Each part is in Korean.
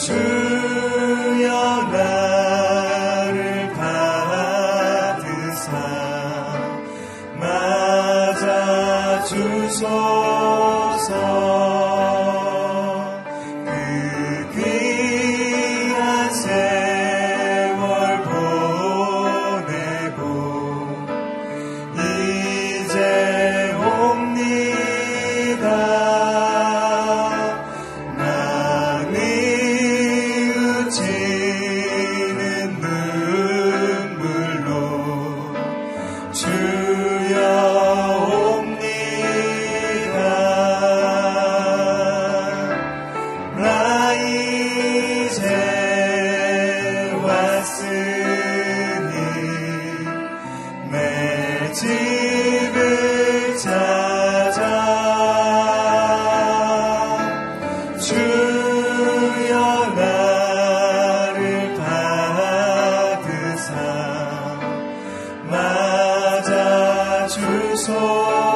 주여 나를 받으사 맞아 주소. 주소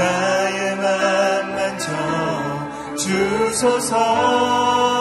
나의 맘만 져 주소서.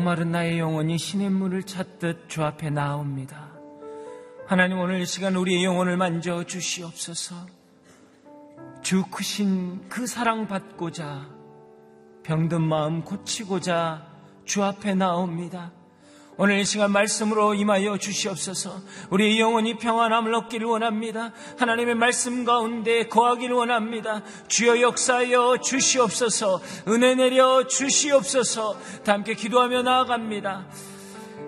목마른 나의 영혼이 신의 문을 찾듯 주 앞에 나옵니다. 하나님 오늘 이 시간 우리의 영혼을 만져 주시옵소서. 주 크신 그 사랑 받고자 병든 마음 고치고자 주 앞에 나옵니다. 오늘 이 시간 말씀으로 임하여 주시옵소서. 우리의 영혼이 평안함을 얻기를 원합니다. 하나님의 말씀 가운데 거하기를 원합니다. 주여 역사하여 주시옵소서. 은혜 내려 주시옵소서. 다 함께 기도하며 나아갑니다.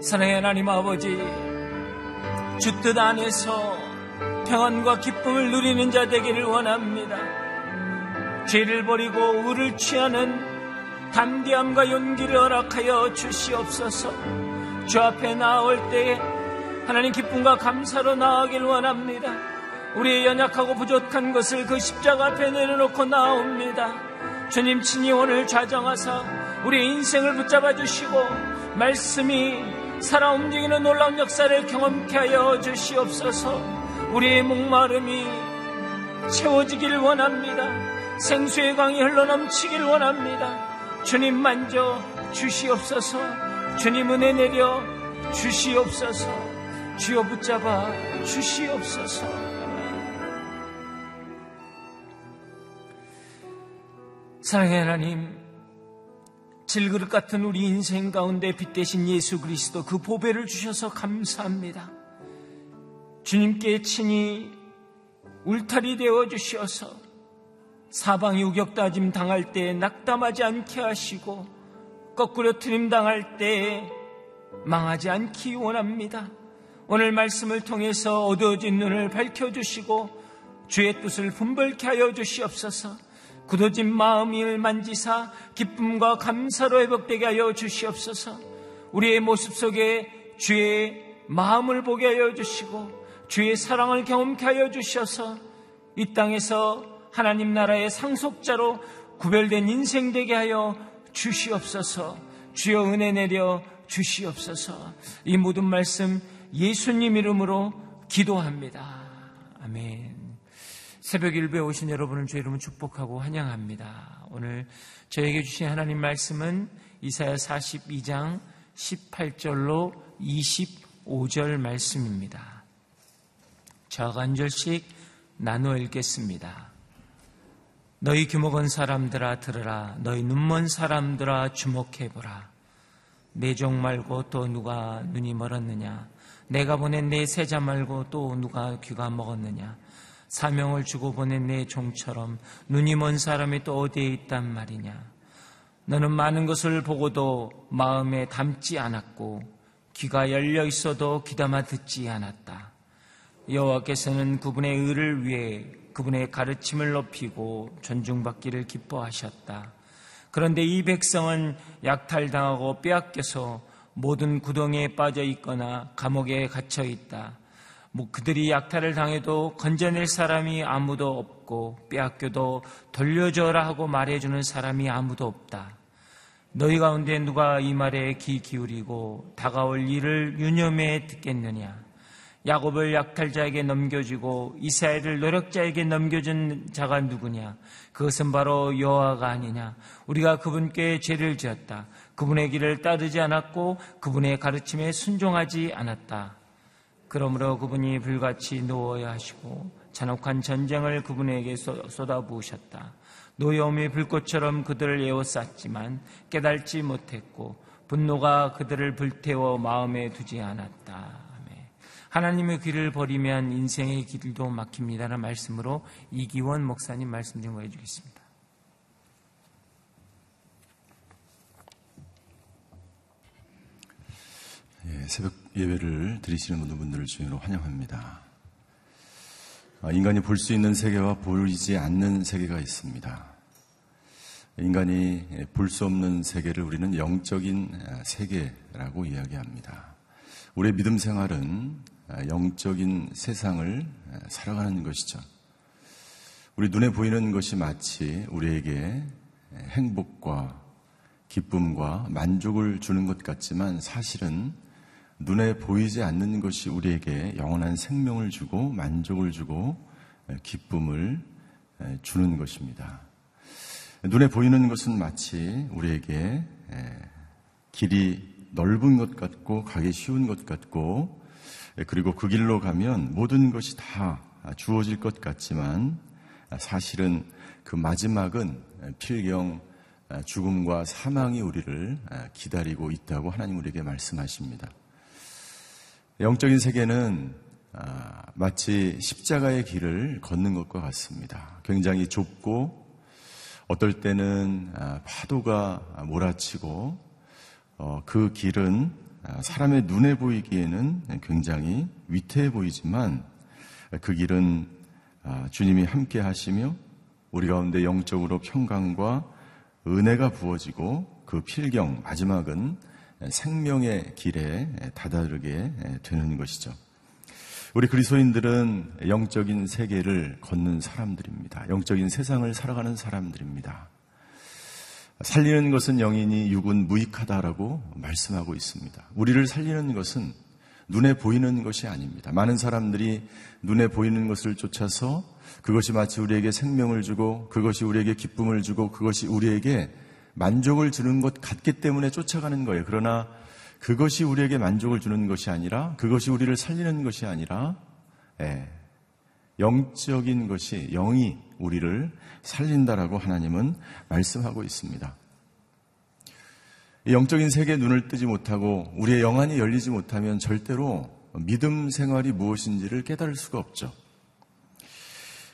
사랑의 하나님 아버지, 주 뜻 안에서 평안과 기쁨을 누리는 자 되기를 원합니다. 죄를 버리고 의를 취하는 담대함과 용기를 허락하여 주시옵소서. 주 앞에 나올 때에 하나님 기쁨과 감사로 나아가길 원합니다. 우리의 연약하고 부족한 것을 그 십자가 앞에 내려놓고 나옵니다. 주님 친히 오늘 좌정하사 우리의 인생을 붙잡아 주시고 말씀이 살아 움직이는 놀라운 역사를 경험케 하여 주시옵소서. 우리의 목마름이 채워지기를 원합니다. 생수의 강이 흘러넘치기를 원합니다. 주님 만져 주시옵소서. 주님 은혜 내려 주시옵소서. 주여 붙잡아 주시옵소서. 사랑의 하나님, 질그릇 같은 우리 인생 가운데 빛 대신 예수 그리스도 그 보배를 주셔서 감사합니다. 주님께 친히 울타리 되어 주셔서 사방이 우격다짐 당할 때 낙담하지 않게 하시고 거꾸로 트림 당할 때 망하지 않기 원합니다. 오늘 말씀을 통해서 어두워진 눈을 밝혀주시고 주의 뜻을 분별케 하여 주시옵소서. 굳어진 마음을 만지사 기쁨과 감사로 회복되게 하여 주시옵소서. 우리의 모습 속에 주의 마음을 보게 하여 주시고 주의 사랑을 경험케 하여 주셔서 이 땅에서 하나님 나라의 상속자로 구별된 인생 되게 하여 주시옵소서. 주여 은혜 내려 주시옵소서. 이 모든 말씀 예수님 이름으로 기도합니다. 아멘. 새벽 일부에 오신 여러분을 주의 이름으로 축복하고 환영합니다. 오늘 저에게 주신 하나님 말씀은 이사야 42장 18절로 25절 말씀입니다. 저가 한 절씩 나누어 읽겠습니다. 너희 규모건 사람들아 들으라. 너희 눈먼 사람들아 주목해보라. 내 종 말고 또 누가 눈이 멀었느냐? 내가 보낸 내 세자 말고 또 누가 귀가 먹었느냐? 사명을 주고 보낸 내 종처럼 눈이 먼 사람이 또 어디에 있단 말이냐? 너는 많은 것을 보고도 마음에 담지 않았고 귀가 열려 있어도 귀담아 듣지 않았다. 여호와께서는 그분의 의를 위해 그분의 가르침을 높이고 존중받기를 기뻐하셨다. 그런데 이 백성은 약탈당하고 빼앗겨서 모든 구덩이에 빠져 있거나 감옥에 갇혀 있다. 뭐 그들이 약탈을 당해도 건져낼 사람이 아무도 없고 빼앗겨도 돌려줘라 하고 말해주는 사람이 아무도 없다. 너희 가운데 누가 이 말에 귀 기울이고 다가올 일을 유념해 듣겠느냐? 야곱을 약탈자에게 넘겨주고 이스라엘을 노력자에게 넘겨준 자가 누구냐? 그것은 바로 여호와가 아니냐? 우리가 그분께 죄를 지었다. 그분의 길을 따르지 않았고 그분의 가르침에 순종하지 않았다. 그러므로 그분이 불같이 누워야 하시고 잔혹한 전쟁을 그분에게 쏟아부으셨다. 노여움이 불꽃처럼 그들을 에워쌌지만 깨달지 못했고 분노가 그들을 불태워 마음에 두지 않았다. 하나님의 길을 버리면 인생의 길도 막힙니다라는 말씀으로 이기원 목사님 말씀 증거해 주겠습니다. 예, 새벽 예배를 드리시는 모든 분들을 주님으로 환영합니다. 아, 인간이 볼 수 있는 세계와 보이지 않는 세계가 있습니다. 인간이 볼 수 없는 세계를 우리는 영적인 아, 세계라고 이야기합니다. 우리의 믿음 생활은 아, 영적인 세상을 살아가는 것이죠. 우리 눈에 보이는 것이 마치 우리에게 행복과 기쁨과 만족을 주는 것 같지만 사실은 눈에 보이지 않는 것이 우리에게 영원한 생명을 주고 만족을 주고 기쁨을 주는 것입니다. 눈에 보이는 것은 마치 우리에게 길이 넓은 것 같고 가기 쉬운 것 같고 그리고 그 길로 가면 모든 것이 다 주어질 것 같지만 사실은 그 마지막은 필경 죽음과 사망이 우리를 기다리고 있다고 하나님 우리에게 말씀하십니다. 영적인 세계는 아, 마치 십자가의 길을 걷는 것과 같습니다. 굉장히 좁고 어떨 때는 아, 파도가 몰아치고 어, 그 길은 아, 사람의 눈에 보이기에는 굉장히 위태해 보이지만 그 길은 주님이 함께 하시며 우리 가운데 영적으로 평강과 은혜가 부어지고 그 필경 마지막은 생명의 길에 다다르게 되는 것이죠. 우리 그리스도인들은 영적인 세계를 걷는 사람들입니다. 영적인 세상을 살아가는 사람들입니다. 살리는 것은 영이니 육은 무익하다라고 말씀하고 있습니다. 우리를 살리는 것은 눈에 보이는 것이 아닙니다. 많은 사람들이 눈에 보이는 것을 쫓아서 그것이 마치 우리에게 생명을 주고 그것이 우리에게 기쁨을 주고 그것이 우리에게 만족을 주는 것 같기 때문에 쫓아가는 거예요. 그러나 그것이 우리에게 만족을 주는 것이 아니라 그것이 우리를 살리는 것이 아니라 예, 영적인 것이 영이 우리를 살린다라고 하나님은 말씀하고 있습니다. 영적인 세계에 눈을 뜨지 못하고 우리의 영안이 열리지 못하면 절대로 믿음 생활이 무엇인지를 깨달을 수가 없죠.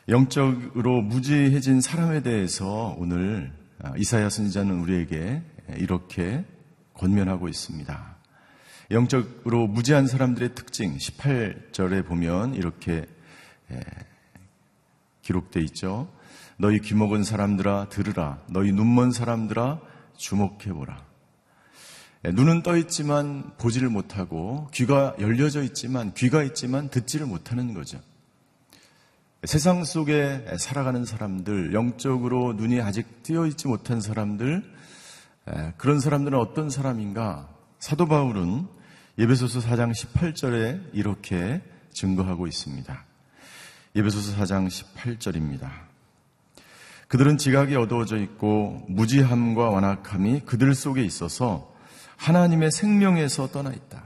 영적으로 무지해진 사람에 대해서 오늘 아, 이사야 선지자는 우리에게 이렇게 권면하고 있습니다. 영적으로 무지한 사람들의 특징 18절에 보면 이렇게 기록되어 있죠. 너희 귀먹은 사람들아 들으라. 너희 눈먼 사람들아 주목해 보라. 눈은 떠 있지만 보지를 못하고 귀가 열려져 있지만 귀가 있지만 듣지를 못하는 거죠. 세상 속에 살아가는 사람들, 영적으로 눈이 아직 뜨여 있지 못한 사람들, 그런 사람들은 어떤 사람인가? 사도 바울은 예배소서 4장 18절에 이렇게 증거하고 있습니다. 예배소서 4장 18절입니다. 그들은 지각이 어두워져 있고 무지함과 완악함이 그들 속에 있어서 하나님의 생명에서 떠나 있다.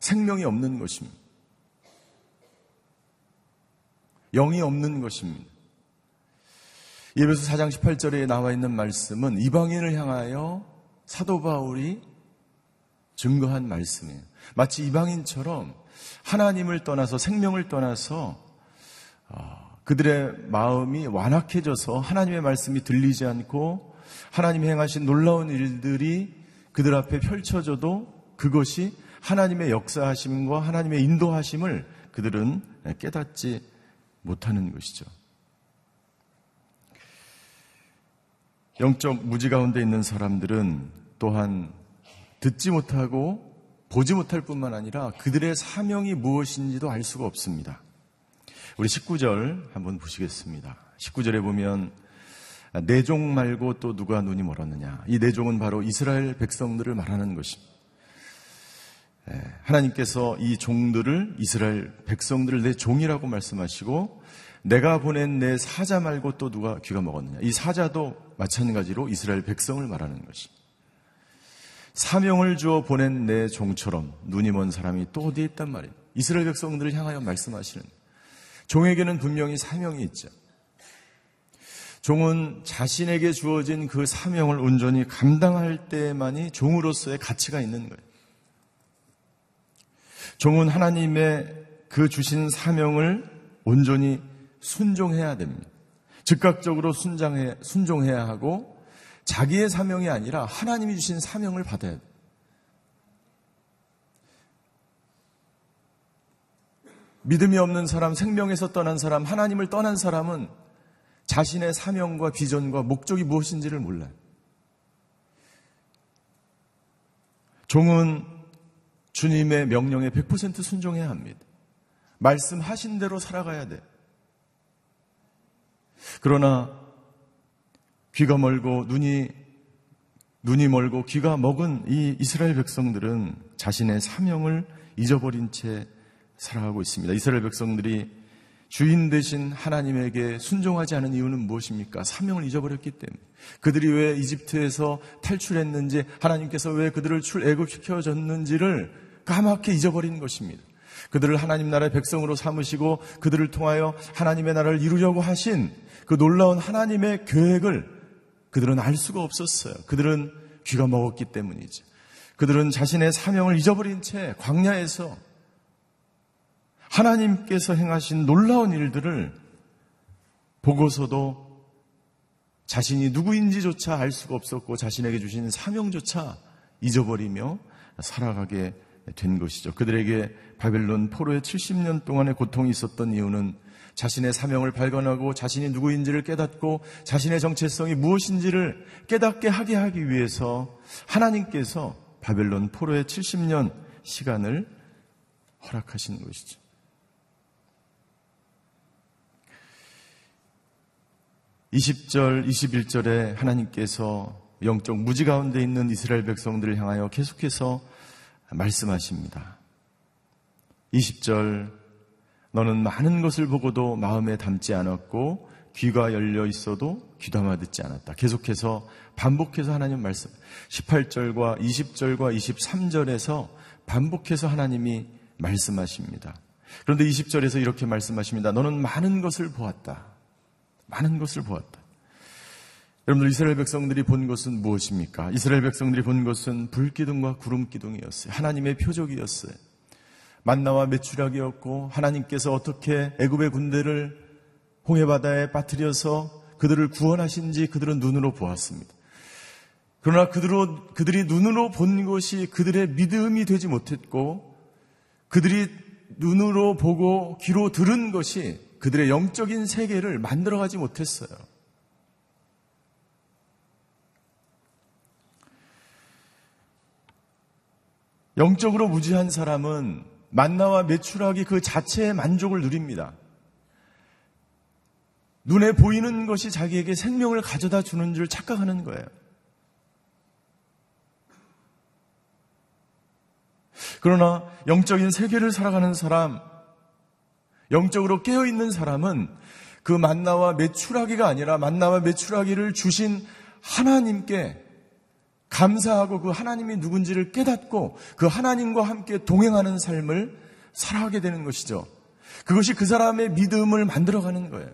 생명이 없는 것입니다. 영이 없는 것입니다. 예배소 4장 18절에 나와 있는 말씀은 이방인을 향하여 사도 바울이 증거한 말씀이에요. 마치 이방인처럼 하나님을 떠나서 생명을 떠나서 어, 그들의 마음이 완악해져서 하나님의 말씀이 들리지 않고 하나님이 행하신 놀라운 일들이 그들 앞에 펼쳐져도 그것이 하나님의 역사하심과 하나님의 인도하심을 그들은 깨닫지 못하는 것이죠. 영적 무지 가운데 있는 사람들은 또한 듣지 못하고 보지 못할 뿐만 아니라 그들의 사명이 무엇인지도 알 수가 없습니다. 우리 19절 한번 보시겠습니다. 19절에 보면 내종 말고 또 누가 눈이 멀었느냐. 이 내종은 바로 이스라엘 백성들을 말하는 것입니다. 예, 하나님께서 이 종들을 이스라엘 백성들을 내 종이라고 말씀하시고 내가 보낸 내 사자 말고 또 누가 귀가 먹었느냐. 이 사자도 마찬가지로 이스라엘 백성을 말하는 것이. 사명을 주어 보낸 내 종처럼 눈이 먼 사람이 또 어디에 있단 말이에요. 이스라엘 백성들을 향하여 말씀하시는. 종에게는 분명히 사명이 있죠. 종은 자신에게 주어진 그 사명을 온전히 감당할 때만이 종으로서의 가치가 있는 거예요. 종은 하나님의 그 주신 사명을 온전히 순종해야 됩니다. 즉각적으로 순장해, 순종해야 하고 자기의 사명이 아니라 하나님이 주신 사명을 받아야 돼. 믿음이 없는 사람, 생명에서 떠난 사람, 하나님을 떠난 사람은 자신의 사명과 비전과 목적이 무엇인지를 몰라요. 종은 주님의 명령에 100% 순종해야 합니다. 말씀하신 대로 살아가야 돼. 그러나 귀가 멀고 눈이 눈이 멀고 귀가 먹은 이 이스라엘 백성들은 자신의 사명을 잊어버린 채 살아가고 있습니다. 이스라엘 백성들이 주인 되신 하나님에게 순종하지 않은 이유는 무엇입니까? 사명을 잊어버렸기 때문에. 그들이 왜 이집트에서 탈출했는지, 하나님께서 왜 그들을 출애굽시켜 줬는지를 까맣게 잊어버린 것입니다. 그들을 하나님 나라의 백성으로 삼으시고 그들을 통하여 하나님의 나라를 이루려고 하신 그 놀라운 하나님의 계획을 그들은 알 수가 없었어요. 그들은 귀가 먹었기 때문이죠. 그들은 자신의 사명을 잊어버린 채 광야에서 하나님께서 행하신 놀라운 일들을 보고서도 자신이 누구인지조차 알 수가 없었고 자신에게 주신 사명조차 잊어버리며 살아가게 된 것이죠. 그들에게 바벨론 포로의 70년 동안의 고통이 있었던 이유는 자신의 사명을 발견하고 자신이 누구인지를 깨닫고 자신의 정체성이 무엇인지를 깨닫게 하게 하기 위해서 하나님께서 바벨론 포로의 70년 시간을 허락하신 것이죠. 20절, 21절에 하나님께서 영적 무지 가운데 있는 이스라엘 백성들을 향하여 계속해서 말씀하십니다. 20절, 너는 많은 것을 보고도 마음에 담지 않았고 귀가 열려 있어도 귀담아 듣지 않았다. 계속해서 반복해서 하나님 말씀. 18절과 20절과 23절에서 반복해서 하나님이 말씀하십니다. 그런데 20절에서 이렇게 말씀하십니다. 너는 많은 것을 보았다. 많은 것을 보았다. 여러분들 이스라엘 백성들이 본 것은 무엇입니까? 이스라엘 백성들이 본 것은 불기둥과 구름기둥이었어요. 하나님의 표적이었어요. 만나와 메추락이었고 하나님께서 어떻게 애굽의 군대를 홍해 바다에 빠뜨려서 그들을 구원하신지 그들은 눈으로 보았습니다. 그러나 그들로, 그들이 눈으로 본 것이 그들의 믿음이 되지 못했고 그들이 눈으로 보고 귀로 들은 것이 그들의 영적인 세계를 만들어가지 못했어요. 영적으로 무지한 사람은 만나와 매출하기 그 자체의 만족을 누립니다. 눈에 보이는 것이 자기에게 생명을 가져다 주는 줄 착각하는 거예요. 그러나 영적인 세계를 살아가는 사람, 영적으로 깨어있는 사람은 그 만나와 매출하기가 아니라 만나와 매출하기를 주신 하나님께 감사하고 그 하나님이 누군지를 깨닫고 그 하나님과 함께 동행하는 삶을 살아가게 되는 것이죠. 그것이 그 사람의 믿음을 만들어가는 거예요.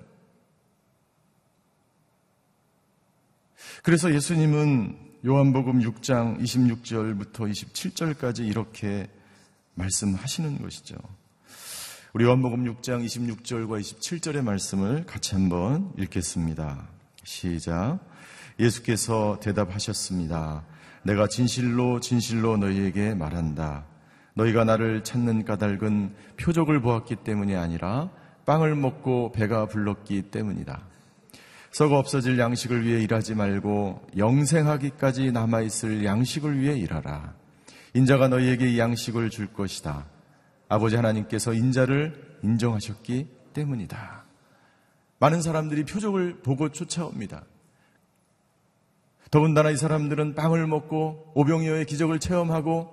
그래서 예수님은 요한복음 6장 26절부터 27절까지 이렇게 말씀하시는 것이죠. 우리 요한복음 6장 26절과 27절의 말씀을 같이 한번 읽겠습니다. 시작. 예수께서 대답하셨습니다. 내가 진실로 진실로 너희에게 말한다. 너희가 나를 찾는 까닭은 표적을 보았기 때문이 아니라 빵을 먹고 배가 불렀기 때문이다. 썩어 없어질 양식을 위해 일하지 말고 영생하기까지 남아있을 양식을 위해 일하라. 인자가 너희에게 이 양식을 줄 것이다. 아버지 하나님께서 인자를 인정하셨기 때문이다. 많은 사람들이 표적을 보고 쫓아옵니다. 더군다나 이 사람들은 빵을 먹고 오병이어의 기적을 체험하고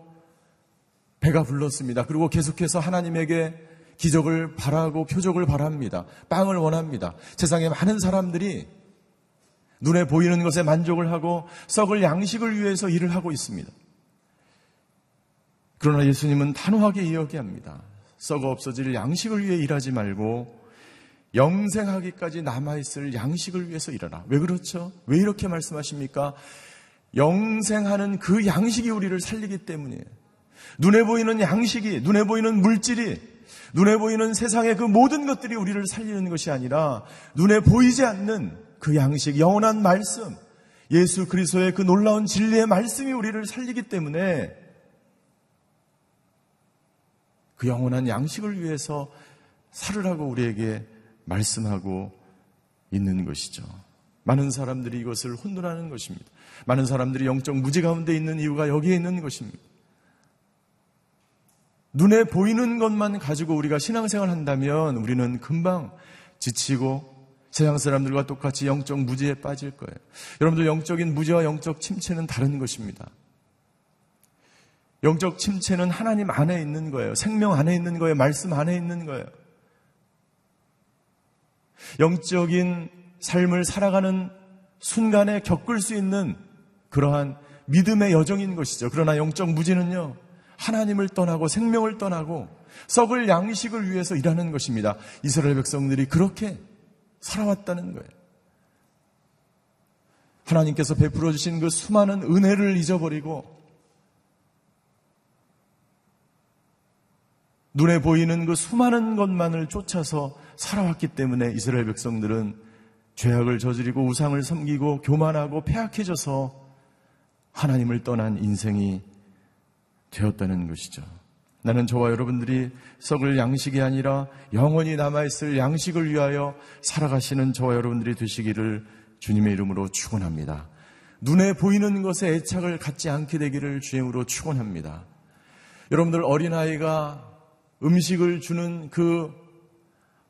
배가 불렀습니다. 그리고 계속해서 하나님에게 기적을 바라고 표적을 바랍니다. 빵을 원합니다. 세상에 많은 사람들이 눈에 보이는 것에 만족을 하고 썩을 양식을 위해서 일을 하고 있습니다. 그러나 예수님은 단호하게 이야기합니다. 썩어 없어질 양식을 위해 일하지 말고 영생하기까지 남아있을 양식을 위해서 일하라. 왜 그렇죠? 왜 이렇게 말씀하십니까? 영생하는 그 양식이 우리를 살리기 때문이에요. 눈에 보이는 양식이, 눈에 보이는 물질이, 눈에 보이는 세상의 그 모든 것들이 우리를 살리는 것이 아니라 눈에 보이지 않는 그 양식, 영원한 말씀, 예수 그리스도의 그 놀라운 진리의 말씀이 우리를 살리기 때문에 그 영원한 양식을 위해서 살으라고 우리에게 말씀하고 있는 것이죠. 많은 사람들이 이것을 혼돈하는 것입니다. 많은 사람들이 영적 무지 가운데 있는 이유가 여기에 있는 것입니다. 눈에 보이는 것만 가지고 우리가 신앙생활 한다면 우리는 금방 지치고 세상 사람들과 똑같이 영적 무지에 빠질 거예요. 여러분들 영적인 무지와 영적 침체는 다른 것입니다. 영적 침체는 하나님 안에 있는 거예요. 생명 안에 있는 거예요. 말씀 안에 있는 거예요. 영적인 삶을 살아가는 순간에 겪을 수 있는 그러한 믿음의 여정인 것이죠. 그러나 영적 무지는요, 하나님을 떠나고 생명을 떠나고 썩을 양식을 위해서 일하는 것입니다. 이스라엘 백성들이 그렇게 살아왔다는 거예요. 하나님께서 베풀어 주신 그 수많은 은혜를 잊어버리고 눈에 보이는 그 수많은 것만을 쫓아서 살아왔기 때문에 이스라엘 백성들은 죄악을 저지르고 우상을 섬기고 교만하고 폐악해져서 하나님을 떠난 인생이 되었다는 것이죠. 나는 저와 여러분들이 썩을 양식이 아니라 영원히 남아있을 양식을 위하여 살아가시는 저와 여러분들이 되시기를 주님의 이름으로 축원합니다. 눈에 보이는 것에 애착을 갖지 않게 되기를 주임으로 축원합니다. 여러분들 어린아이가 음식을 주는 그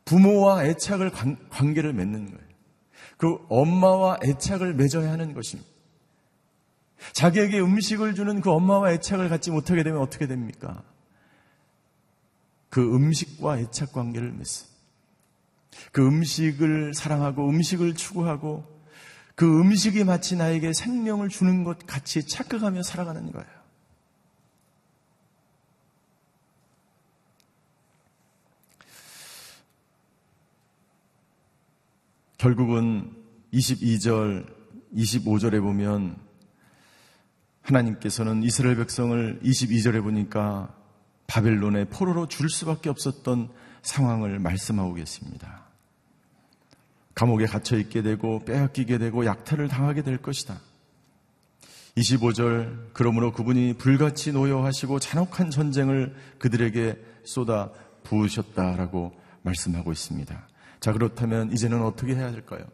부모와 애착을 관, 계를 맺는 거예요. 그 엄마와 애착을 맺어야 하는 것입니다. 자기에게 음식을 주는 그 엄마와 애착을 갖지 못하게 되면 어떻게 됩니까? 그 음식과 애착 관계를 맺습니다. 그 음식을 사랑하고 음식을 추구하고 그 음식이 마치 나에게 생명을 주는 것 같이 착각하며 살아가는 거예요. 결국은 22절, 25절에 보면 하나님께서는 이스라엘 백성을 22절에 보니까 바벨론의 포로로 줄 수밖에 없었던 상황을 말씀하고 계십니다. 감옥에 갇혀 있게 되고 빼앗기게 되고 약탈을 당하게 될 것이다. 25절 그러므로 그분이 불같이 노여하시고 잔혹한 전쟁을 그들에게 쏟아 부으셨다라고 말씀하고 있습니다. 자, 그렇다면 이제는 어떻게 해야 될까요?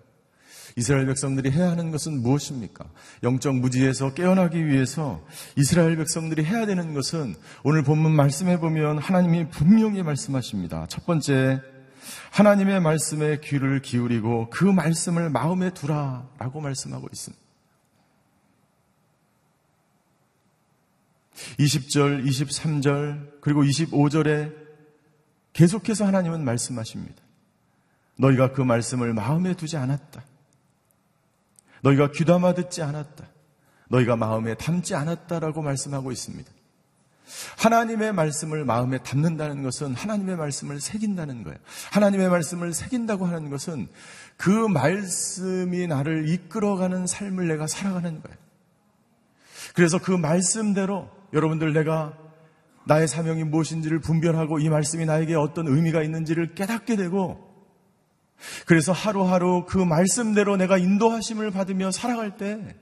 이스라엘 백성들이 해야 하는 것은 무엇입니까? 영적 무지에서 깨어나기 위해서 이스라엘 백성들이 해야 되는 것은 오늘 본문 말씀해 보면 하나님이 분명히 말씀하십니다. 첫 번째, 하나님의 말씀에 귀를 기울이고 그 말씀을 마음에 두라 라고 말씀하고 있습니다. 20절, 23절, 그리고 25절에 계속해서 하나님은 말씀하십니다. 너희가 그 말씀을 마음에 두지 않았다. 너희가 귀담아 듣지 않았다. 너희가 마음에 담지 않았다라고 말씀하고 있습니다. 하나님의 말씀을 마음에 담는다는 것은 하나님의 말씀을 새긴다는 거예요. 하나님의 말씀을 새긴다고 하는 것은 그 말씀이 나를 이끌어가는 삶을 내가 살아가는 거예요. 그래서 그 말씀대로 여러분들 내가 나의 사명이 무엇인지를 분별하고 이 말씀이 나에게 어떤 의미가 있는지를 깨닫게 되고 그래서 하루하루 그 말씀대로 내가 인도하심을 받으며 살아갈 때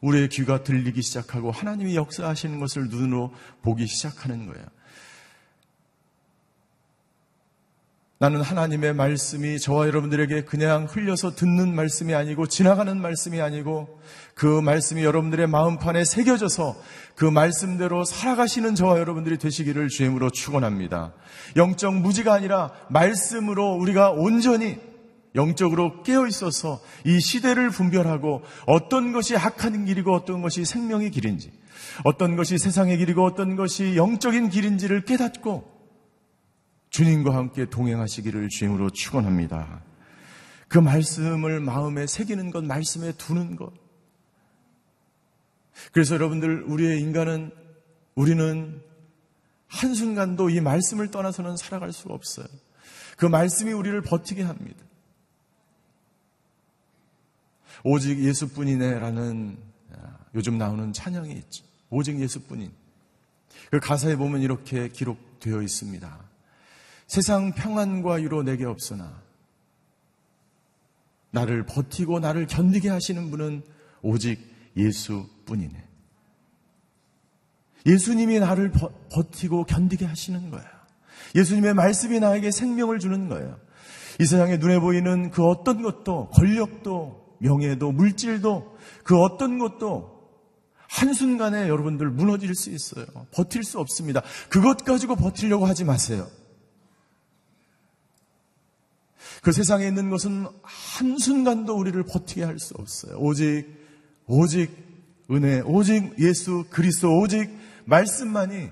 우리의 귀가 들리기 시작하고 하나님이 역사하시는 것을 눈으로 보기 시작하는 거예요. 나는 하나님의 말씀이 저와 여러분들에게 그냥 흘려서 듣는 말씀이 아니고 지나가는 말씀이 아니고 그 말씀이 여러분들의 마음판에 새겨져서 그 말씀대로 살아가시는 저와 여러분들이 되시기를 주임으로 축원합니다. 영적 무지가 아니라 말씀으로 우리가 온전히 영적으로 깨어 있어서 이 시대를 분별하고 어떤 것이 악한 길이고 어떤 것이 생명의 길인지 어떤 것이 세상의 길이고 어떤 것이 영적인 길인지를 깨닫고 주님과 함께 동행하시기를 주임으로 축원합니다. 그 말씀을 마음에 새기는 것, 말씀에 두는 것. 그래서 여러분들 우리의 인간은 우리는 한순간도 이 말씀을 떠나서는 살아갈 수가 없어요. 그 말씀이 우리를 버티게 합니다. 오직 예수뿐이네라는 요즘 나오는 찬양이 있죠. 오직 예수뿐인. 그 가사에 보면 이렇게 기록되어 있습니다. 세상 평안과 유로 내게 없으나 나를 버티고 나를 견디게 하시는 분은 오직 예수뿐이네. 예수님이 나를 버, 버티고 견디게 하시는 거예요. 예수님의 말씀이 나에게 생명을 주는 거예요. 이 세상에 눈에 보이는 그 어떤 것도 권력도 명예도 물질도 그 어떤 것도 한순간에 여러분들 무너질 수 있어요. 버틸 수 없습니다. 그것 가지고 버티려고 하지 마세요. 그 세상에 있는 것은 한순간도 우리를 버티게 할 수 없어요. 오직, 오직 은혜, 오직 예수 그리스도, 오직 말씀만이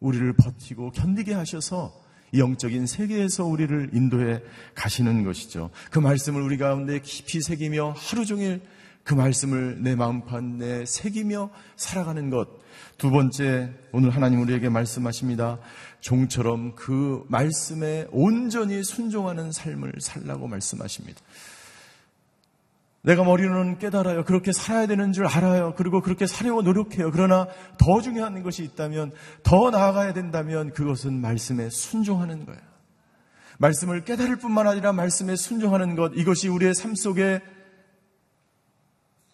우리를 버티고 견디게 하셔서 영적인 세계에서 우리를 인도해 가시는 것이죠. 그 말씀을 우리 가운데 깊이 새기며 하루 종일 그 말씀을 내 마음판에 새기며 살아가는 것. 두 번째, 오늘 하나님 우리에게 말씀하십니다. 종처럼 그 말씀에 온전히 순종하는 삶을 살라고 말씀하십니다. 내가 머리로는 깨달아요. 그렇게 살아야 되는 줄 알아요. 그리고 그렇게 살려고 노력해요. 그러나 더 중요한 것이 있다면, 더 나아가야 된다면 그것은 말씀에 순종하는 거예요. 말씀을 깨달을 뿐만 아니라 말씀에 순종하는 것, 이것이 우리의 삶 속에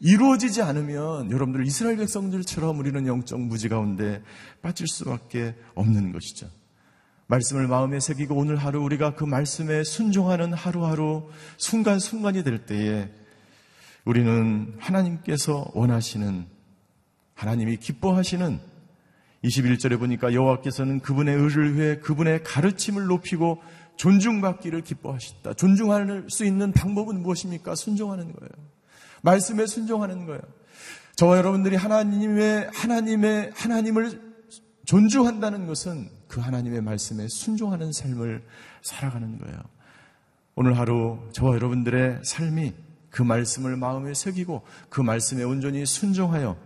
이루어지지 않으면 여러분들 이스라엘 백성들처럼 우리는 영적 무지 가운데 빠질 수밖에 없는 것이죠. 말씀을 마음에 새기고 오늘 하루 우리가 그 말씀에 순종하는 하루하루 순간순간이 될 때에 우리는 하나님께서 원하시는 하나님이 기뻐하시는 21절에 보니까 여호와께서는 그분의 의를 위해 그분의 가르침을 높이고 존중받기를 기뻐하셨다. 존중할 수 있는 방법은 무엇입니까? 순종하는 거예요. 말씀에 순종하는 거예요. 저와 여러분들이 하나님의 하나님의 하나님을 존중한다는 것은 그 하나님의 말씀에 순종하는 삶을 살아가는 거예요. 오늘 하루 저와 여러분들의 삶이 그 말씀을 마음에 새기고 그 말씀에 온전히 순종하여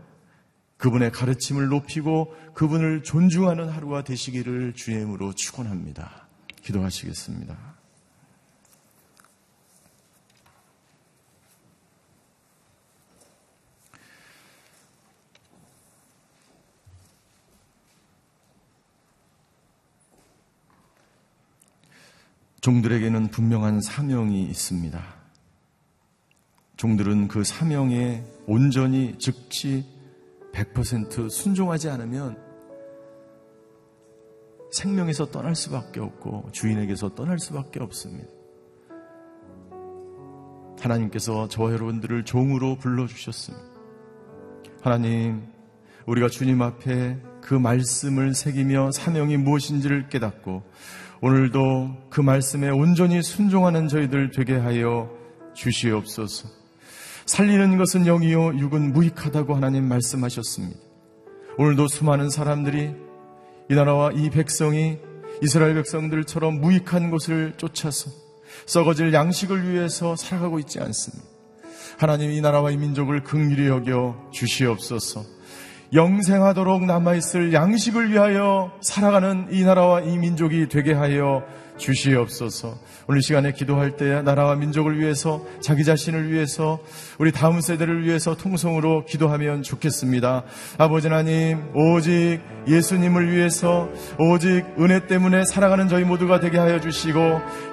그분의 가르침을 높이고 그분을 존중하는 하루가 되시기를 주임으로 축원합니다. 기도하시겠습니다. 종들에게는 분명한 사명이 있습니다. 종들은 그 사명에 온전히 즉시 100% 순종하지 않으면 생명에서 떠날 수밖에 없고 주인에게서 떠날 수밖에 없습니다. 하나님께서 저와 여러분들을 종으로 불러주셨습니다. 하나님, 우리가 주님 앞에 그 말씀을 새기며 사명이 무엇인지를 깨닫고 오늘도 그 말씀에 온전히 순종하는 저희들 되게 하여 주시옵소서. 살리는 것은 영이요 육은 무익하다고 하나님 말씀하셨습니다. 오늘도 수많은 사람들이 이 나라와 이 백성이 이스라엘 백성들처럼 무익한 곳을 쫓아서 썩어질 양식을 위해서 살아가고 있지 않습니다. 하나님 이 나라와 이 민족을 극률히 여겨 주시옵소서. 영생하도록 남아있을 양식을 위하여 살아가는 이 나라와 이 민족이 되게 하여 주시옵소서. 오늘 시간에 기도할 때 나라와 민족을 위해서 자기 자신을 위해서 우리 다음 세대를 위해서 통성으로 기도하면 좋겠습니다. 아버지 하나님 오직 예수님을 위해서 오직 은혜 때문에 살아가는 저희 모두가 되게 하여 주시고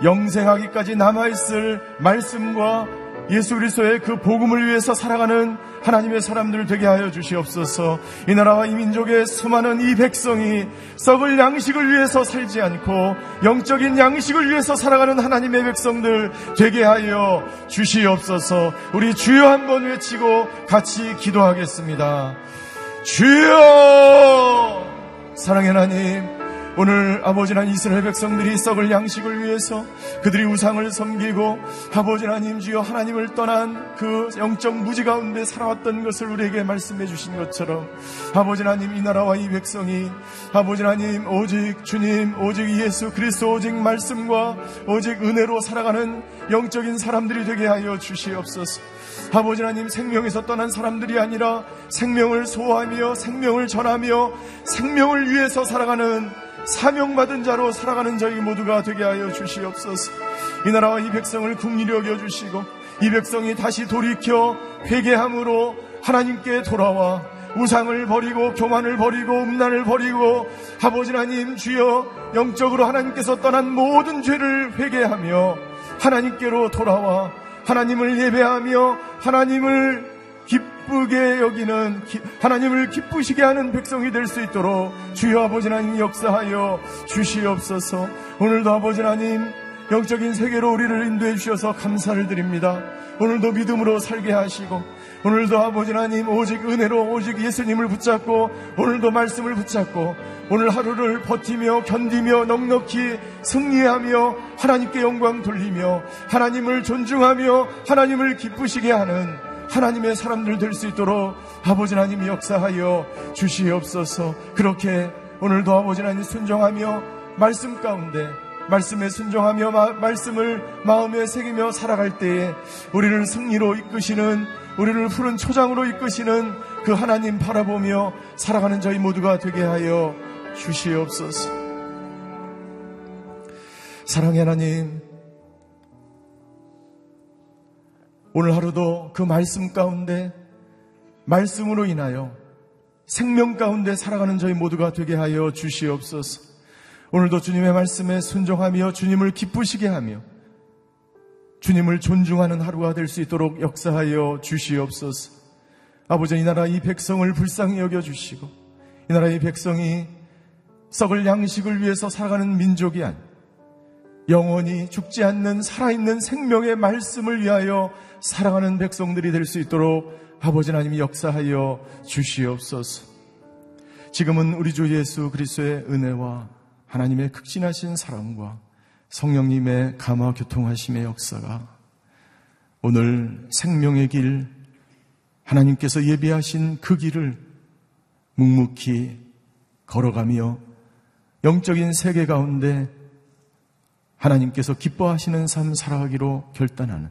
영생하기까지 남아있을 말씀과 예수 그리스도의 그 복음을 위해서 살아가는 하나님의 사람들 되게 하여 주시옵소서. 이 나라와 이 민족의 수많은 이 백성이 썩을 양식을 위해서 살지 않고 영적인 양식을 위해서 살아가는 하나님의 백성들 되게 하여 주시옵소서. 우리 주여 한 번 외치고 같이 기도하겠습니다. 주여! 사랑의 하나님, 오늘 아버지 하나님 이스라엘 백성들이 썩을 양식을 위해서 그들이 우상을 섬기고 아버지 하나님 주여 하나님을 떠난 그 영적 무지 가운데 살아왔던 것을 우리에게 말씀해 주신 것처럼 아버지 하나님 이 나라와 이 백성이 아버지 하나님 오직 주님 오직 예수 그리스도 오직 말씀과 오직 은혜로 살아가는 영적인 사람들이 되게 하여 주시옵소서. 아버지 하나님 생명에서 떠난 사람들이 아니라 생명을 소화하며 생명을 전하며 생명을 위해서 살아가는 사명받은 자로 살아가는 저희 모두가 되게 하여 주시옵소서. 이 나라와 이 백성을 국리히 여겨 주시고 이 백성이 다시 돌이켜 회개함으로 하나님께 돌아와 우상을 버리고 교만을 버리고 음란을 버리고 아버지 하나님 주여 영적으로 하나님께서 떠난 모든 죄를 회개하며 하나님께로 돌아와 하나님을 예배하며 하나님을 기쁘게 여기는 하나님을 기쁘시게 하는 백성이 될 수 있도록 주여 아버지 하나님 역사하여 주시옵소서. 오늘도 아버지 하나님 영적인 세계로 우리를 인도해 주셔서 감사를 드립니다. 오늘도 믿음으로 살게 하시고 오늘도 아버지 하나님 오직 은혜로 오직 예수님을 붙잡고 오늘도 말씀을 붙잡고 오늘 하루를 버티며 견디며 넉넉히 승리하며 하나님께 영광 돌리며 하나님을 존중하며 하나님을 기쁘시게 하는 하나님의 사람들 될 수 있도록 아버지 하나님 역사하여 주시옵소서 그렇게 오늘도 아버지 하나님 순종하며 말씀 가운데 말씀에 순종하며 마, 말씀을 마음에 새기며 살아갈 때에 우리를 승리로 이끄시는 우리를 푸른 초장으로 이끄시는 그 하나님 바라보며 살아가는 저희 모두가 되게 하여 주시옵소서. 사랑의 하나님, 오늘 하루도 그 말씀 가운데 말씀으로 인하여 생명 가운데 살아가는 저희 모두가 되게 하여 주시옵소서. 오늘도 주님의 말씀에 순종하며 주님을 기쁘시게 하며 주님을 존중하는 하루가 될 수 있도록 역사하여 주시옵소서. 아버지 이 나라 이 백성을 불쌍히 여겨 주시고 이 나라의 백성이 썩을 양식을 위해서 살아가는 민족이 아니 영원히 죽지 않는 살아있는 생명의 말씀을 위하여 살아가는 백성들이 될 수 있도록 아버지 하나님 이 역사하여 주시옵소서. 지금은 우리 주 예수 그리스도의 은혜와 하나님의 극진하신 사랑과 성령님의 감화 교통하심의 역사가 오늘 생명의 길 하나님께서 예비하신 그 길을 묵묵히 걸어가며 영적인 세계 가운데 하나님께서 기뻐하시는 삶 살아가기로 결단하는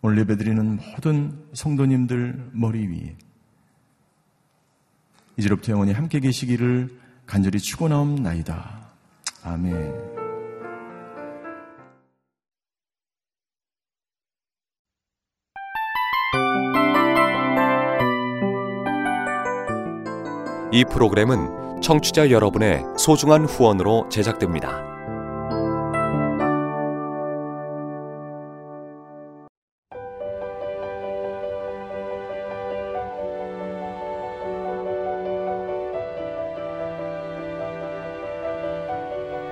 오늘 예배드리는 모든 성도님들 머리 위에 이제로부터 영원히 함께 계시기를 간절히 축원하옵나이다. 아멘. 이 프로그램은 청취자 여러분의 소중한 후원으로 제작됩니다.